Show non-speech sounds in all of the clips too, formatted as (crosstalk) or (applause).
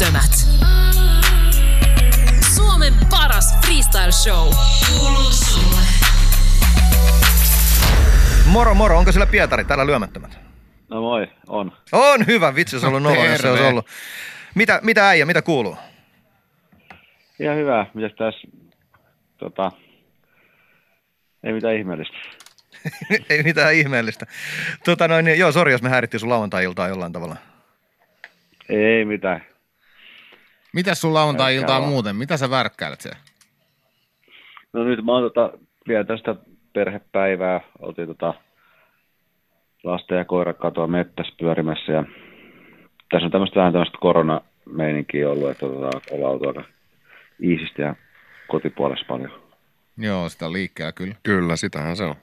Lyömättömät. Suomen paras freestyle show. Kuuluu sulle. Moro moro, onko siellä Pietari täällä lyömättömät? No moi, on. On hyvä, vitsi se on ollut jos se olisi ollut. Mitä, mitä äijä, mitä kuuluu? Ihan hyvä. Mitäs tässä? Tota, ei mitään ihmeellistä. (laughs) Ei mitään ihmeellistä. Tota noin, niin, joo, sori jos me häirittiin sun lauantai-iltaa jollain tavalla. Ei mitään. Mitäs sun lauantai-iltaa muuten? Mitä sä värkkäilet siellä? No nyt mä oon tota, vielä tästä perhepäivää. Oltiin tota, lasten ja koiran katoa mettässä pyörimässä ja tässä on tämmöistä vähän tämmöistä koronameininkiä ollut, että tota, ollaan oltu aika iisisti ja kotipuolessa paljon. Joo, sitä liikkeellä kyllä. Kyllä, sitähän se on.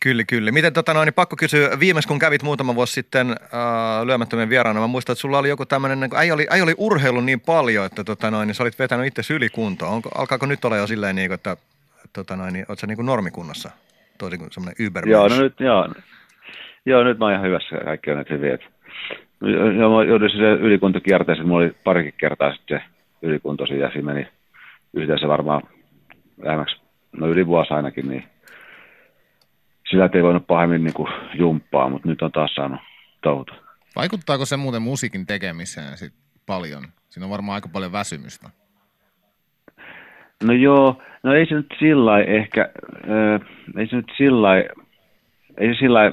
Kyllä, kyllä. Miten tota noin, niin pakko kysyä, viimeis kun kävit muutama vuosi sitten äh, lyömättömien vieraana, mä muistan, että sulla oli joku tämmöinen, niin äijä oli, äijä oli urheilu niin paljon, että tota noin, niin sä olit vetänyt itse ylikuntoon. Onko, alkaako nyt olla jo silleen, niin että tota noin, niin, oot sä niin kuin normikunnossa? Toisin kuin semmoinen Uber. Joo, no nyt, joo. Joo, nyt mä oon ihan hyvässä kaikki on nyt hyvin. Et, joo, mä jouduin se ylikuntokierteeseen, mulla oli parikin kertaa sitten se ylikunto ja siinä meni yhteensä varmaan lähemmäksi, no yli vuosi ainakin, niin sillä ei voinut pahemmin niin kuin jumppaa, mutta nyt on taas saanut touhuta. Vaikuttaako se muuten musiikin tekemiseen sit paljon? Siinä on varmaan aika paljon väsymystä. No joo, no ei se nyt sillä ehkä, äh, ei se nyt sillä ei se sillä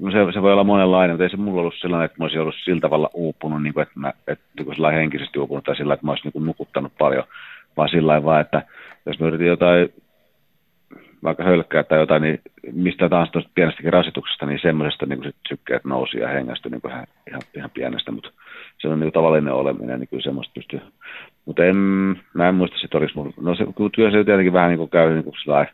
no se, se voi olla monenlainen, mutta ei se mulla ollut sellainen, että mä olisin ollut sillä tavalla uupunut, niin kuin, että, mä, että niin sillä henkisesti uupunut tai sillä että mä olisin niin kuin nukuttanut paljon, vaan sillä vaan, että jos mä yritin jotain vaikka hölkkää tai jotain, niin mistä tahansa tuosta pienestäkin rasituksesta, niin semmoisesta niin sit sykkeet nousi ja hengästyi niin ihan, ihan, ihan, pienestä, mutta se on niin tavallinen oleminen, niin kyllä semmoista pystyy. Mutta en, mä en muista, että olisi mulla, no se, kyllä se tietenkin vähän niin kuin käy niin kuin sillä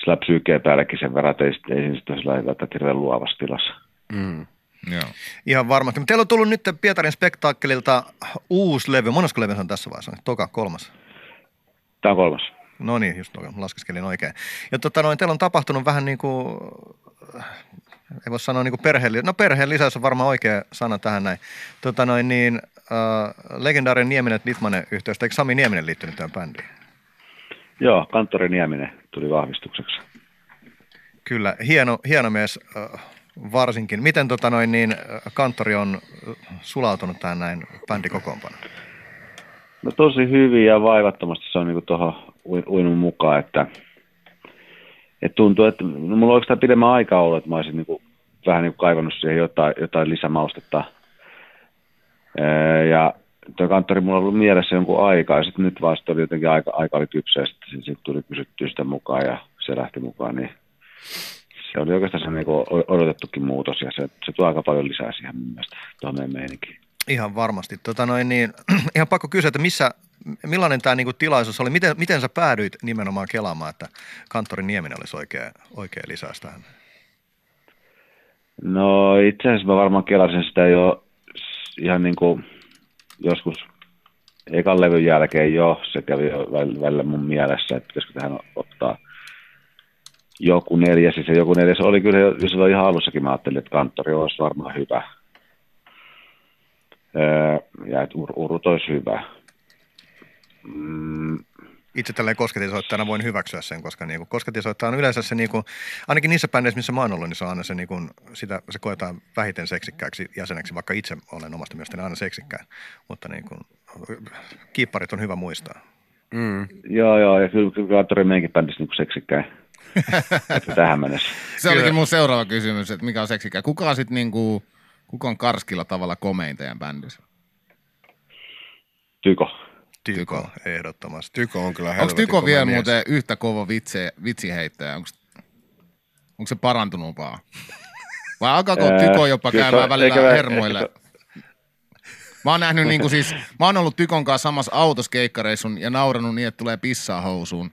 sillä psyykkeen päällekin sen verran, että ei, ei siinä sitten sillä lailla hirveän luovassa tilassa. Mm. Joo. Ihan varmasti. Mutta teillä on tullut nyt Pietarin spektaakkelilta uusi levy. Monesko levy on tässä vaiheessa? Toka, kolmas. Tämä on kolmas. No niin, just oikein, laskeskelin oikein. Ja tota noin, teillä on tapahtunut vähän niin kuin, ei voi sanoa niin kuin perheen, no perheen lisäys on varmaan oikea sana tähän näin. Tota noin niin, äh, legendaarinen Nieminen Litmanen yhteys, eikö Sami Nieminen liittynyt tähän bändiin? Joo, Kanttori Nieminen tuli vahvistukseksi. Kyllä, hieno, hieno mies äh, varsinkin. Miten tota noin niin, äh, kanttori on äh, sulautunut tähän näin bändikokoonpanoon? No tosi hyvin ja vaivattomasti se on niin tuohon uinut mukaan, että, että tuntuu, että no, mulla on oikeastaan pidemmän aikaa ollut, että mä olisin niin kuin, vähän niin kuin kaivannut siihen jotain, jotain lisämaustetta. Ja tuo kanttori mulla on ollut mielessä jonkun aikaa ja sitten nyt vasta oli jotenkin aika, aika oli kypsä ja sitten sit tuli kysyttyä sitä mukaan ja se lähti mukaan, niin se oli oikeastaan se niin odotettukin muutos ja se, se tuo aika paljon lisää siihen mun mielestä tuohon meidän meininkiin. Ihan varmasti. Tota noin, niin, (clears throat) ihan pakko kysyä, että missä, millainen tämä niinku tilaisuus oli? Miten, miten sä päädyit nimenomaan kelaamaan, että kanttori Nieminen olisi oikea, oikea lisäys tähän? No itse asiassa mä varmaan kelasin sitä jo ihan niin kuin joskus ekan levyn jälkeen jo. Se kävi jo väl- välillä mun mielessä, että pitäisikö tähän ottaa joku neljäs. Ja se joku neljäs oli kyllä jo silloin ihan alussakin. Mä ajattelin, että kanttori olisi varmaan hyvä. Öö, ja että ur- urut olisi hyvä. Mm, Itse tälleen kosketisoittajana voin hyväksyä sen, koska niinku, kosketisoittaja on yleensä se, niinku, ainakin niissä bändeissä, missä mä oon ollut, niin se on aina se, niinku, sitä, se koetaan vähiten seksikkääksi jäseneksi, vaikka itse olen omasta mielestäni aina seksikkäin. Mutta niinku, kiipparit on hyvä muistaa. Mm. joo, joo, ja kyllä, kyllä kanttori meidänkin bändissä niin seksikkäin. (laughs) että tähän mennessä. Se olikin mun seuraava kysymys, että mikä on seksikä. Kuka on sit niinku, kuka on karskilla tavalla komein teidän bändissä? Tyko. Tyko, Tyko. ehdottomasti. Tyko on kyllä Onko helvetin Tyko vielä mies. muuten yhtä kova vitsi, vitsiheittäjä? Onko, onko se parantunumpaa? Vai alkaako Ää, Tyko jopa käymään on- välillä eikä- hermoille? Mä oon nähnyt niinku siis, mä oon ollut Tykon kanssa samassa autossa keikkareissun ja nauranut niin, että tulee pissaa housuun.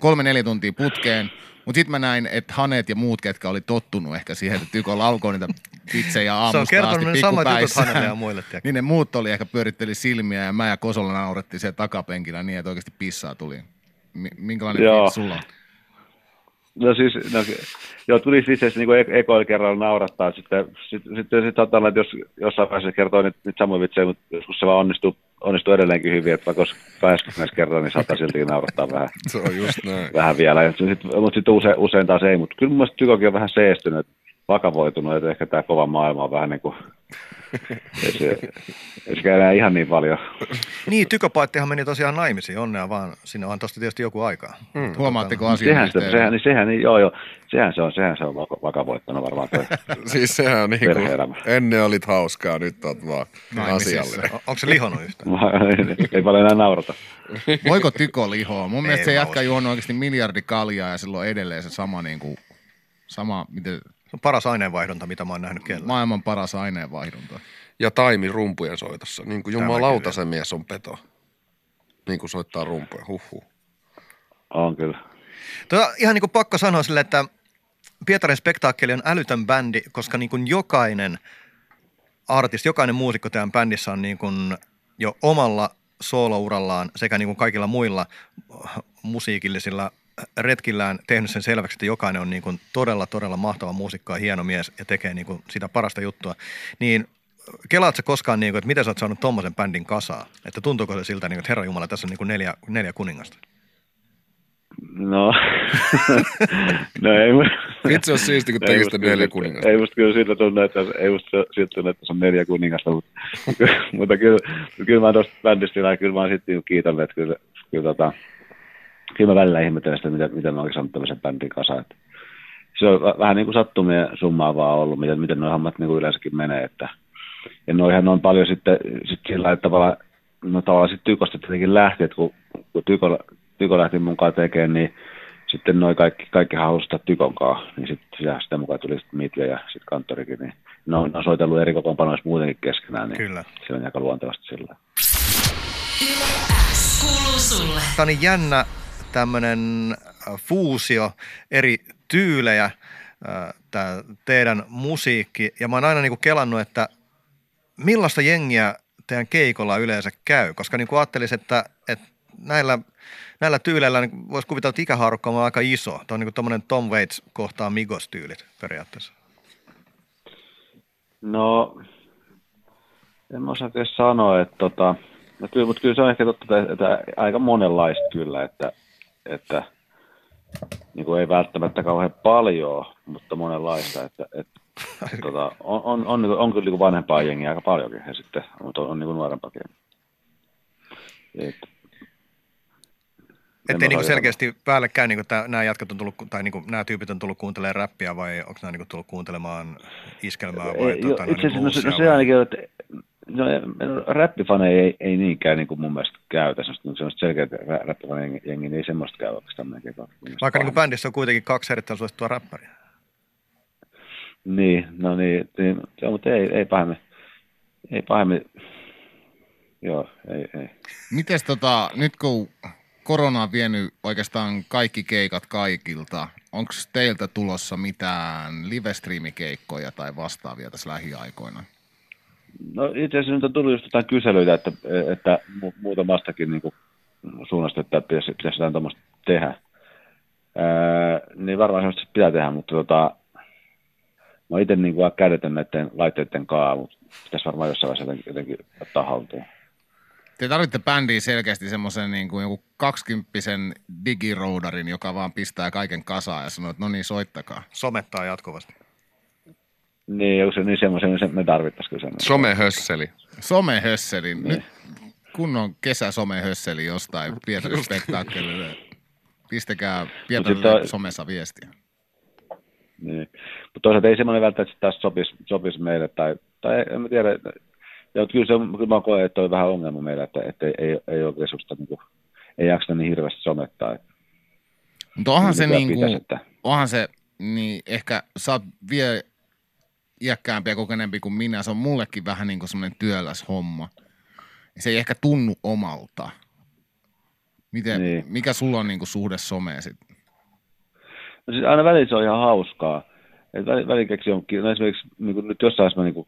Kolme neljä tuntia putkeen. Mutta sitten mä näin, että Hanet ja muut, ketkä oli tottunut ehkä siihen, että Tyko laukoo niitä vitsejä aamusta Se on kertonut asti samat jutut hänelle ja muille. tiedätkö? (laughs) Niin ne muut oli ehkä pyöritteli silmiä ja mä ja Kosola naurettiin siellä takapenkillä niin, että oikeasti pissaa tuli. Mi- Minkälainen Joo. sulla on? No siis, no, joo, tuli itse asiassa niin ek- ekoilla kerralla naurattaa. Sitten, sitten, sitten, sitten otan, että jos jossain vaiheessa kertoo nyt, nyt samoin vitsejä, mutta joskus se vaan onnistuu, onnistuu edelleenkin hyvin, että vaikka 80 kertaa, niin saattaa silti naurattaa vähän, (laughs) Se on just näin. vähän vielä. Ja sit, mutta sitten usein, usein taas ei, mutta kyllä mun mielestä Tykokin on vähän seestynyt, vakavoitunut, että ehkä tämä kova maailma on vähän niin kuin, ei se, ei se enää ihan niin paljon. Niin, tyköpaittihan meni tosiaan naimisiin, onnea vaan. Sinne on tosta tietysti joku aikaa. Mm. Huomaatteko asian Sehän, sitä, yhteyden? sehän, niin sehän, niin, joo, joo, sehän se on, sehän se on vaka- vakavoittanut varmaan toi. (laughs) Siis sehän on niinku, Perhe-elämä. ennen olit hauskaa, nyt oot vaan Naimisissa. asiallinen. O- Onko se lihonut yhtään? (laughs) ei paljon enää naurata. (laughs) Voiko tyko lihoa? Mun mielestä se Ei mä jätkä usko. juonut oikeasti miljardi kaljaa ja sillä on edelleen se sama, niin kuin, sama miten, Se on paras aineenvaihdunta, mitä mä oon nähnyt kellään. maailman paras aineenvaihdunta. Ja taimi rumpujen soitossa. Niin kuin jumalauta se mies on peto. Niin kuin soittaa rumpuja, huhhuh. On kyllä. Tota, ihan niin kuin pakko sanoa sille, että Pietarin spektaakkeli on älytön bändi, koska niin kuin jokainen artisti, jokainen muusikko tämän bändissä on niin kuin jo omalla soolourallaan sekä niin kuin kaikilla muilla musiikillisilla retkillään tehnyt sen selväksi, että jokainen on niin kuin todella, todella mahtava muusikko ja hieno mies ja tekee niin kuin sitä parasta juttua. Niin kelaat sä koskaan, niin kuin, että miten sä oot saanut tommosen bändin kasaa? Että tuntuuko se siltä, niin kuin, että herra Jumala, tässä on niin kuin neljä, neljä kuningasta? No, (laughs) no ei, Itse asiassa siisti, kun musta sitä neljä kyllä- kuningasta. Ei musta kyllä siltä tunne, että, ei musta siltä tunne, että se on neljä kuningasta, mutta, (laughs) mutta kyllä, kyllä mä tuosta bändistä kyllä mä oon sitten kiitollinen, että kyllä, kyllä, tota, kyllä mä välillä ihmettelen sitä, miten, miten mä oikein saanut tämmöisen bändin kasaan. Että se on vä- vähän niin kuin sattumien summaa vaan ollut, miten, miten nuo hommat niin kuin yleensäkin menee. Että, ja noihän on paljon sitten, sitten sillä että tavallaan, no tavallaan sitten Tykosta tietenkin lähti, että kun, kun Tyko, Tyko lähti mukaan tekemään, niin sitten noin kaikki, kaikki halusivat Tykon kanssa, niin sitten sitä, sitä mukaan tuli sitten Mitja ja sitten Kanttorikin, niin ne on, ne on soitellut eri kokoonpanoissa muutenkin keskenään, niin Kyllä. se on aika luontevasti sillä. Tämä on niin jännä tämmöinen fuusio eri tyylejä, tämä teidän musiikki. Ja mä oon aina niinku kelannut, että millaista jengiä teidän keikolla yleensä käy, koska niin kuin ajattelisin, että, että näillä, näillä tyyleillä niin voisi kuvitella, että ikähaarukka on aika iso. Tämä on niin kuin Tom Waits kohtaa Migos-tyylit periaatteessa. No, en mä osaa sanoa, että tota, no kyllä, mutta kyllä se on ehkä totta, että, että aika monenlaista kyllä, että, että niin kuin ei välttämättä kauhean paljon, mutta monenlaista, että, että tota, on, on, on, on, on kyllä niin vanhempaa jengiä aika paljonkin ja sitten, mutta on, on niin kuin nuorempaakin. Et, en Ettei mä niin selkeästi päällekkäin, niin kuin nämä jätkät on tullut, tai niin kuin nämä tyypit on tullut kuuntelemaan räppiä vai onko nämä niin kuin tullut kuuntelemaan iskelmää vai Ei, tota, jo, itse asiassa no, se- no, se ainakin, että no, no, räppifaneja ei, ei niinkään niin kuin mun mielestä käytä, semmoista, semmoista selkeät rä- räppifaneja jengi, niin ei semmoista käy oikeastaan melkein. Vaikka niin kuin bändissä on kuitenkin kaksi erittäin suosittua räppäriä. Niin, no niin, niin joo, mutta ei, ei pahemmin, ei pahemmin, joo, ei, ei. Mites tota, nyt kun korona on vienyt oikeastaan kaikki keikat kaikilta, onko teiltä tulossa mitään live-striimikeikkoja tai vastaavia tässä lähiaikoina? No itse asiassa nyt on tullut just jotain kyselyitä, että, että mu- muutamastakin niin kuin suunnasta, että pitäisi, pitäisi jotain tuommoista tehdä. Ää, niin varmaan semmoista pitää tehdä, mutta tota, mä oon itse niin kuin kädetön näiden laitteiden kaa, mutta pitäisi varmaan jossain vaiheessa jotenkin, jotenkin ottaa haltuun. Te tarvitte bändiin selkeästi semmoisen niin kuin joku kaksikymppisen digiroudarin, joka vaan pistää kaiken kasaan ja sanoo, että no niin, soittakaa. Somettaa jatkuvasti. Niin, jos se niin semmoisen, niin se me tarvittaisiin kyllä semmoisen. Somehösseli. Somehösseli. Nyt kunnon kesäsomehösseli jostain Pietarin. Pistäkää Pietarille somessa viestiä. Niin. Mutta toisaalta ei semmoinen välttämättä sit taas sopisi, sopisi meille, tai, tai en mä tiedä, että- ja kyllä, se, on- kyllä mä koen, että on vähän ongelma meillä, että, että ei, ei, ei oikein susta niin kuin, ei jaksa niin hirveästi somettaa. Että, Mutta onhan se, nykyään niin pitäisi, kuin, että, onhan se, niin ehkä sä oot vielä iäkkäämpi ja kokeneempi kuin minä. Se on mullekin vähän niin kuin semmoinen työläs homma. Se ei ehkä tunnu omalta. Miten, Niin. Mikä sulla on niin kuin suhde someen sitten? no siis aina välillä se on ihan hauskaa. Että välillä, välillä keksi jonkin, no esimerkiksi niin kuin nyt jossain mä, niin kuin,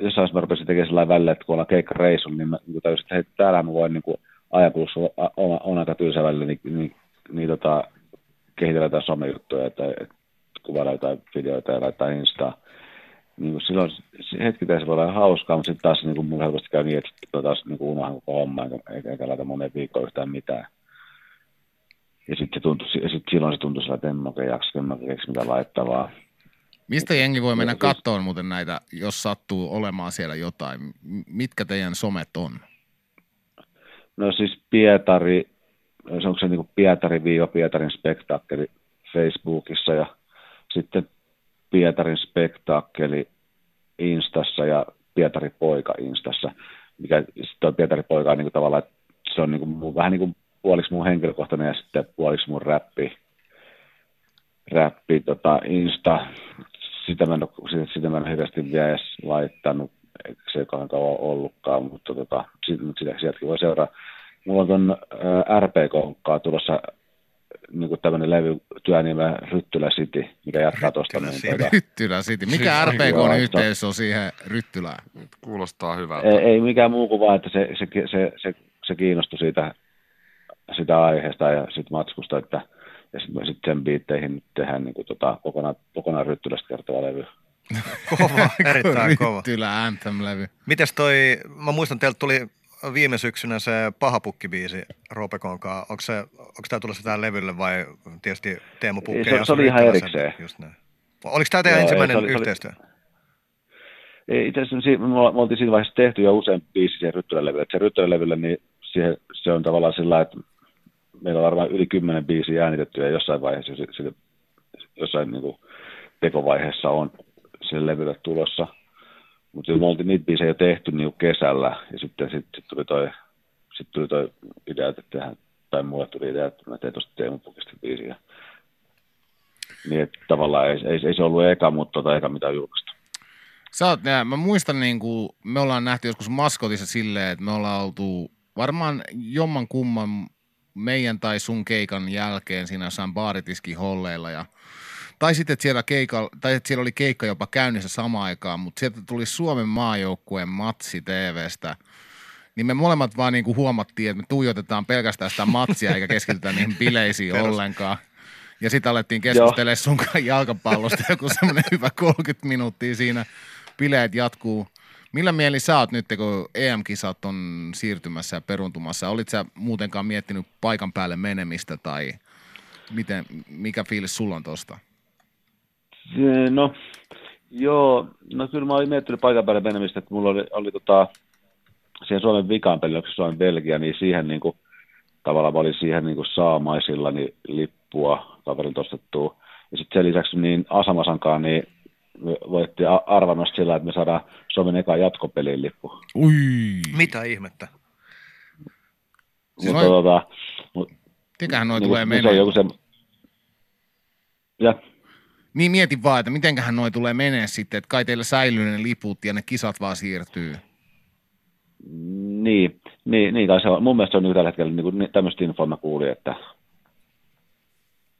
jossain mä rupesin tekemään sellainen välillä, että kun ollaan keikkareissulla, niin mä niin täysin, että hei, täällä mä voin niin kuin, ajankulussa olla, olla aika tylsä välillä, niin, niin, niin tota, kehitellä jotain somejuttuja tai kuvailla jotain videoita ja laittaa Instaan. Niin kuin silloin se hetki se voi olla hauskaa, mutta sitten taas niin kuin mulla helposti käy niin, että taas niin kuin unohdan koko homma, eikä, eikä, laita moneen viikkoon yhtään mitään. Ja sitten sit silloin se tuntui sillä, että en mä oikein jaksa, en mä keksi mitä laittavaa. Mistä jengi voi mennä kattoon muuten näitä, jos sattuu olemaan siellä jotain? Mitkä teidän somet on? No siis Pietari, se onko se niin Pietari viiva Pietarin spektaakkeli Facebookissa ja sitten Pietarin spektaakkeli Instassa ja Pietari Poika Instassa, mikä on Pietari Poika on niin kuin tavallaan, että se on niin kuin mun, vähän niin kuin puoliksi mun henkilökohtainen ja sitten puoliksi mun räppi, räppi tota Insta. Sitä mä en ole, sitä, sitä mä en ole hirveästi vielä edes laittanut, eikä se kauan kauan ollutkaan, mutta tota, sit, sitä, sieltäkin voi seuraa. Mulla on ää, RPK tulossa niin kuin tämmöinen levy työnimellä Ryttylä City, mikä jatkaa tuosta. Ryttylä Niin, City. tota, Ryttylä City. Mikä Siis- RPK yhteys on siihen Ryttylään? Kuulostaa hyvältä. ei, ei mikään muu kuin vaan, että se, se, se, se, se kiinnostui siitä, sitä aiheesta ja sitten matskusta, että ja sitten sit sen biitteihin nyt tehdään niin kuin, tota, kokonaan, kokonaan Ryttylästä kertova levy. Kova, (laughs) erittäin kova. Ryttylä Anthem-levy. Mites toi, mä muistan, teiltä tuli viime syksynä se Pahapukki-biisi Roopekon kanssa. Onko, se, onko tämä tulossa tähän levylle vai tietysti Teemu Pukke Ei, se- ja se oli ihan erikseen. Just näin. Oliko tämä teidän Joo, ei, ensimmäinen se oli- se oli- yhteistyö? Ei, Itse asiassa si- me oltiin siinä vaiheessa tehty jo usein biisi siihen Ryttylälevylle. Että se Ryttylälevylle, niin siihen, se on tavallaan sillä että meillä on varmaan yli kymmenen biisiä äänitetty ja jossain vaiheessa, se- sille, jossain niin kuin tekovaiheessa on sille levylle tulossa. Mutta me oltiin niitä biisejä tehty niin kesällä ja sitten sit, sit tuli toi sitten tuli toi idea, että tehdään, tai mulle tuli idea, että mä teen tuosta Teemu Pukista biisiä. Niin, että tavallaan ei, ei, ei se ollut eka, mutta tota, eka mitä on julkaistu. Sä oot, nää, mä muistan niin kuin, me ollaan nähty joskus maskotissa silleen, että me ollaan oltu varmaan jomman kumman meidän tai sun keikan jälkeen siinä jossain baaritiski holleilla ja tai sitten, että siellä, keika, tai että siellä oli keikka jopa käynnissä samaan aikaan, mutta sieltä tuli Suomen maajoukkueen matsi TVstä. Niin me molemmat vaan niinku huomattiin, että me tuijotetaan pelkästään sitä matsia eikä keskitytä niihin (laughs) bileisiin ollenkaan. Ja sitten alettiin keskustella sun jalkapallosta joku semmoinen hyvä 30 minuuttia siinä. Bileet jatkuu. Millä mieli sä oot nyt, kun EM-kisat on siirtymässä ja peruntumassa? Olit sä muutenkaan miettinyt paikan päälle menemistä tai miten, mikä fiilis sulla on tosta? Se- No, joo, no kyllä mä olin miettinyt paikan päälle menemistä, että mulla oli, oli tota, siihen Suomen vikaan peli, onko Suomen Belgia, niin siihen niin kuin, tavallaan mä olin siihen niin kuin saamaisilla niin lippua kaverilta ostettua. Ja sitten sen lisäksi niin Asamasankaan, niin voitti a- arvannasta sillä, että me saadaan Suomen eka jatkopeliin lippu. Ui! Mitä ihmettä? Siis Mutta noin- tota, mut, Tikähän noin niin, tulee mut se menee. on joku se, ja Niin mietin vaan, että mitenköhän noin tulee menee sitten, että kai teillä säilyy ne liput ja ne kisat vaan siirtyy. Niin, niin, niin kai se on. Mun mielestä se on niin tällä hetkellä niin kuin, tämmöistä infoa mä kuulin, että,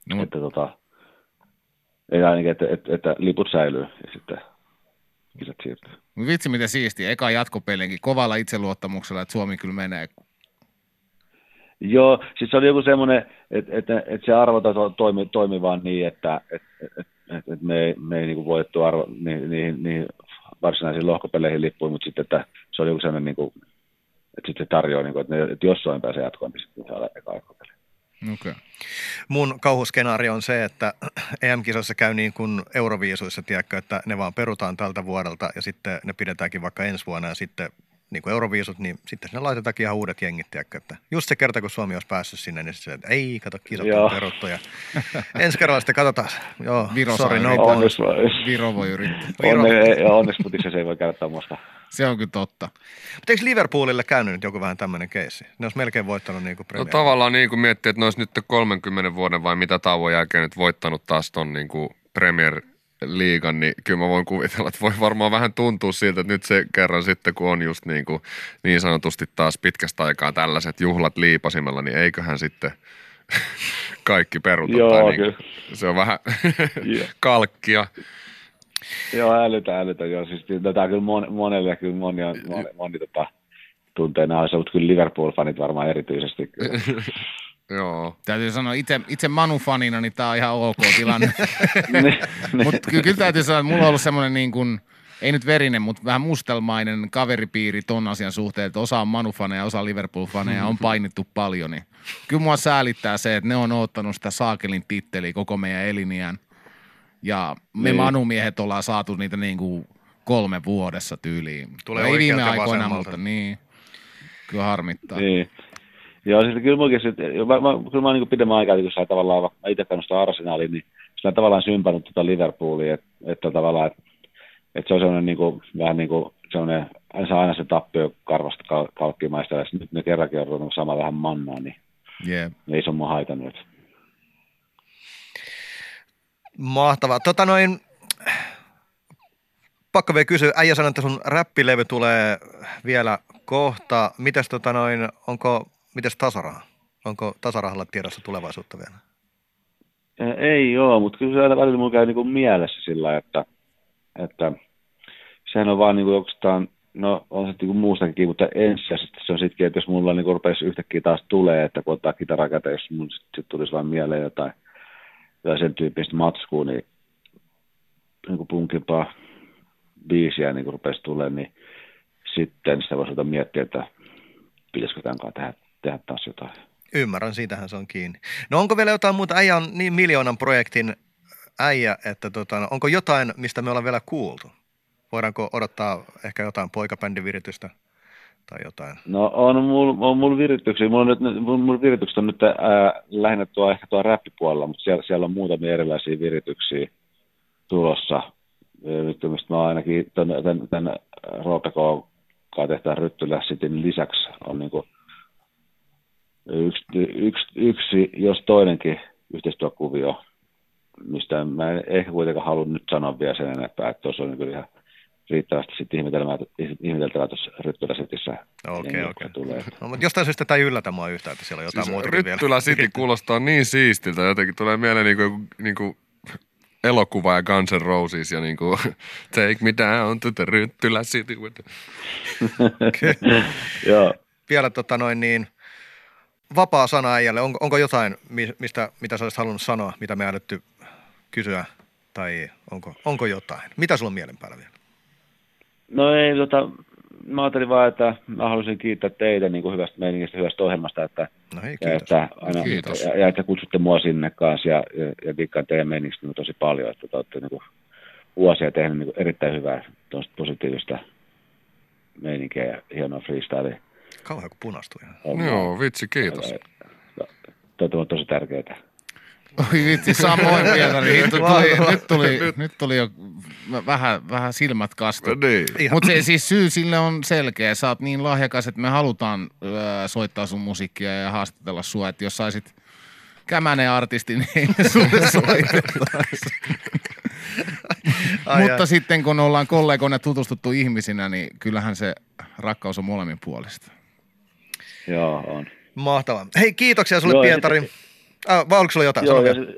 No, että tota, ei ainakin, että, että, että, liput säilyy ja sitten kisat siirtyy. Mut vitsi miten siisti, eka jatkopelinkin kovalla itseluottamuksella, että Suomi kyllä menee. Joo, siis se oli joku semmoinen, että, että, että se arvota to- toimi, toimi vaan niin, että, että me ei, me ei niin voitettu arvo, niihin, niihin, niihin varsinaisiin lohkopeleihin lippuun, mutta sitten, että se oli semmoinen, niin kuin, että sitten se tarjoaa, niin kuin, että, ne, että jos Suomi pääsee jatkoon, niin sitten saadaan eka. Okei. Okay. Mun kauhuskenaario on se, että EM-kisoissa käy niin kuin Euroviisuissa, tiedätkö, että ne vaan perutaan tältä vuodelta ja sitten ne pidetäänkin vaikka ensi vuonna ja sitten niin kuin Euroviisut, niin sitten sinne laitetaankin ihan uudet jengit, tiedätkö, että just se kerta, kun Suomi olisi päässyt sinne, niin se, että ei, kato, kisat on peruttu ja (laughs) ensi kerralla sitten katsotaan. Joo, Viro sorry, no. Onneksi, Viro voi yrittää. Viro. onne, putissa se ei voi käydä tuommoista. Se on kyllä totta. Mutta eikö Liverpoolille käynyt nyt joku vähän tämmöinen keissi? Ne olisi melkein voittanut niin kuin No Premier. tavallaan niin kuin miettii, että ne olisi nyt 30 vuoden vai mitä tauon jälkeen nyt voittanut taas ton niin kuin Premier liigan, niin kyllä mä voin kuvitella, että voi varmaan vähän tuntua siltä, että nyt se kerran sitten, kun on just niin, kuin, niin sanotusti taas pitkästä aikaa tällaiset juhlat liipasimella, niin eiköhän sitten (laughs) kaikki peruta. Joo, tai niin, kyllä. se on vähän (laughs) kalkkia. Joo, älytä, älytä. Joo, siis tätä kyllä mon, monelle, kyllä moni, on- moni, moni tota, tuntee nämä, mutta kyllä Liverpool-fanit varmaan erityisesti. Kyllä. (laughs) Joo. Täytyy sanoa, itse, itse Manu-fanina, niin tää on ihan ok tilanne. (laughs) Mutta kyllä, kyllä täytyy sanoa, että mulla on ollut semmoinen niin kuin, ei nyt verinen, mutta vähän mustelmainen kaveripiiri ton asian suhteen, että osa on Manu-faneja, osa Liverpool-faneja, on painittu paljon, niin kyllä mua säälittää se, että ne on ottanut sitä saakelin titteliä koko meidän eliniän. Ja me Niin. Manu-miehet ollaan saatu niitä niin kuin kolme vuodessa tyyliin. Tulee ei viime aikoina, vasemmalta. mutta niin. Kyllä harmittaa. Niin. Joo, siis kyllä mullakin, sit, mä, mä, kyllä mä niin pidemmän aikaa, kun sä tavallaan, vaikka mä itse kannustan Arsenaaliin, niin sillä tavallaan sympannut tuota Liverpoolia, että, että tavallaan, että, että se on sellainen niin kuin, vähän niin kuin sellainen, aina saa aina se tappio karvasta kal- kalkkimaista, ja nyt ne kerrankin on ruvennut sama vähän mannaa, niin Yeah. ei se ole mua haitannut. Mahtavaa. Tota noin, pakko vielä kysyä, äijä sanoi, että sun räppilevy tulee vielä kohta. Mites tota noin, onko, mites tasaraha? Onko tasarahalla tiedossa tulevaisuutta vielä? Ei ole, mutta kyllä se aina välillä mulla käy niin kuin mielessä sillä että, että sehän on vaan niin kuin no on se niin kuin muustakin, mutta ensisijaisesti se on sittenkin, että jos mulla niin kuin rupesi yhtäkkiä taas tulee, että kun ottaa kitaraa käteen, jos mun sitten sit tulisi vaan mieleen jotain, jotain sen tyyppistä matskua, niin, niin kuin punkimpaa biisiä niin kuin rupesi tulemaan, niin sitten sitä voisi miettiä, että pitäisikö tämän kanssa tehdä, tehdä taas jotain. Ymmärrän, siitähän se on kiinni. No onko vielä jotain muuta? Äijä on niin miljoonan projektin äijä, että tota, no, onko jotain, mistä me ollaan vielä kuultu? Voidaanko odottaa ehkä jotain poikabändiviritystä tai jotain? No on mulla on mul virityksiä. Mulla, on nyt, mulla, mulla viritykset on nyt ää, lähinnä tuo, ehkä tuo räppipuolella, mutta siellä, siellä on muutamia erilaisia virityksiä tulossa. Nyt mistä mä ainakin tämän, tämän, tämän Roope K. tehtävän Ryttylä Cityn lisäksi on niin yksi, yksi, yksi, jos toinenkin yhteistyökuvio, mistä mä en ehkä kuitenkaan halua nyt sanoa vielä sen enempää, että tuossa on kyllä ihan riittävästi sitten ihmeteltävää, ihmeteltävää tuossa Ryttylä Cityssä. Okei, jengi, okei. tulee. No, mutta jostain syystä tämä ei yllätä mua yhtään, että siellä on jotain Siis muutakin vielä. Ryttylä City (laughs) kuulostaa niin siistiltä, jotenkin tulee mieleen niinku, niinku elokuva ja Guns N' Roses ja niinku (laughs) Take me down to the Ryttylä City. the- (laughs) Joo. vielä tota noin niin, vapaa sana äijälle. Onko, onko jotain, mi- mistä, mitä sä olisit halunnut sanoa, mitä me älytty kysyä, tai onko, onko jotain? Mitä sulla on mielen päällä vielä? No ei, tota, mä ajattelin vaan, että mä haluaisin kiittää teitä niin kuin hyvästä meiningistä, hyvästä ohjelmasta, että, No hei, ja, kiitos. että, aina, Kiitos. Ja, ja, että kutsutte mua sinne kanssa ja, ja, ja dikkaan teidän meiningistä niin tosi paljon, että te olette niin kuin, vuosia tehnyt niin kuin, erittäin hyvää positiivista meininkiä ja hienoa freestylea. Kauhean kun punastui. Joo, vitsi, kiitos. Tuo on tosi tärkeää. Oi vitsi, samoin Pietari. Nyt tuli, nyt tuli, nyt tuli jo vähän, vähän silmät kastu. Niin. Mutta se, siis syy sille on selkeä. Sä oot niin lahjakas, että me halutaan öö, soittaa sun musiikkia ja haastatella sua. Että jos saisit kämänen artisti, niin (laughs) sulle soitettaisiin. Ai, Mutta ai. sitten kun ollaan kollegoina tutustuttu ihmisinä, niin kyllähän se rakkaus on molemmin puolesta. Joo, on. Mahtavaa. Hei, kiitoksia sulle Joo, Pietari. sitten- Ah, vai oliko sulla jotain? Joo, ja, vielä.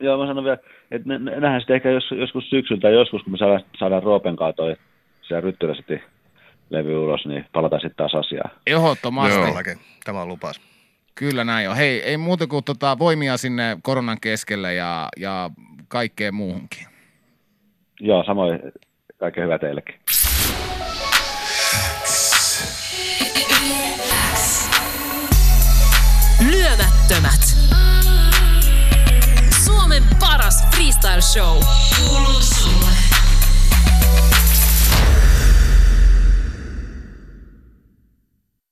joo, mä sanon vielä, että nä- nä- nähdään sitten ehkä jos, joskus syksyllä tai joskus, kun me saadaan, saadaan Roopen kanssa toi se Ryttylä City levy ulos, niin palataan sitten taas asiaan. Ehdottomasti. Joo. Tämä on lupaus. Kyllä näin on. Hei, ei muuta kuin tota voimia sinne koronan keskelle ja, ja kaikkeen muuhunkin. Joo, samoin kaikkea hyvää teillekin. Syyttömät. Suomen paras freestyle show. Kuuluu sulle.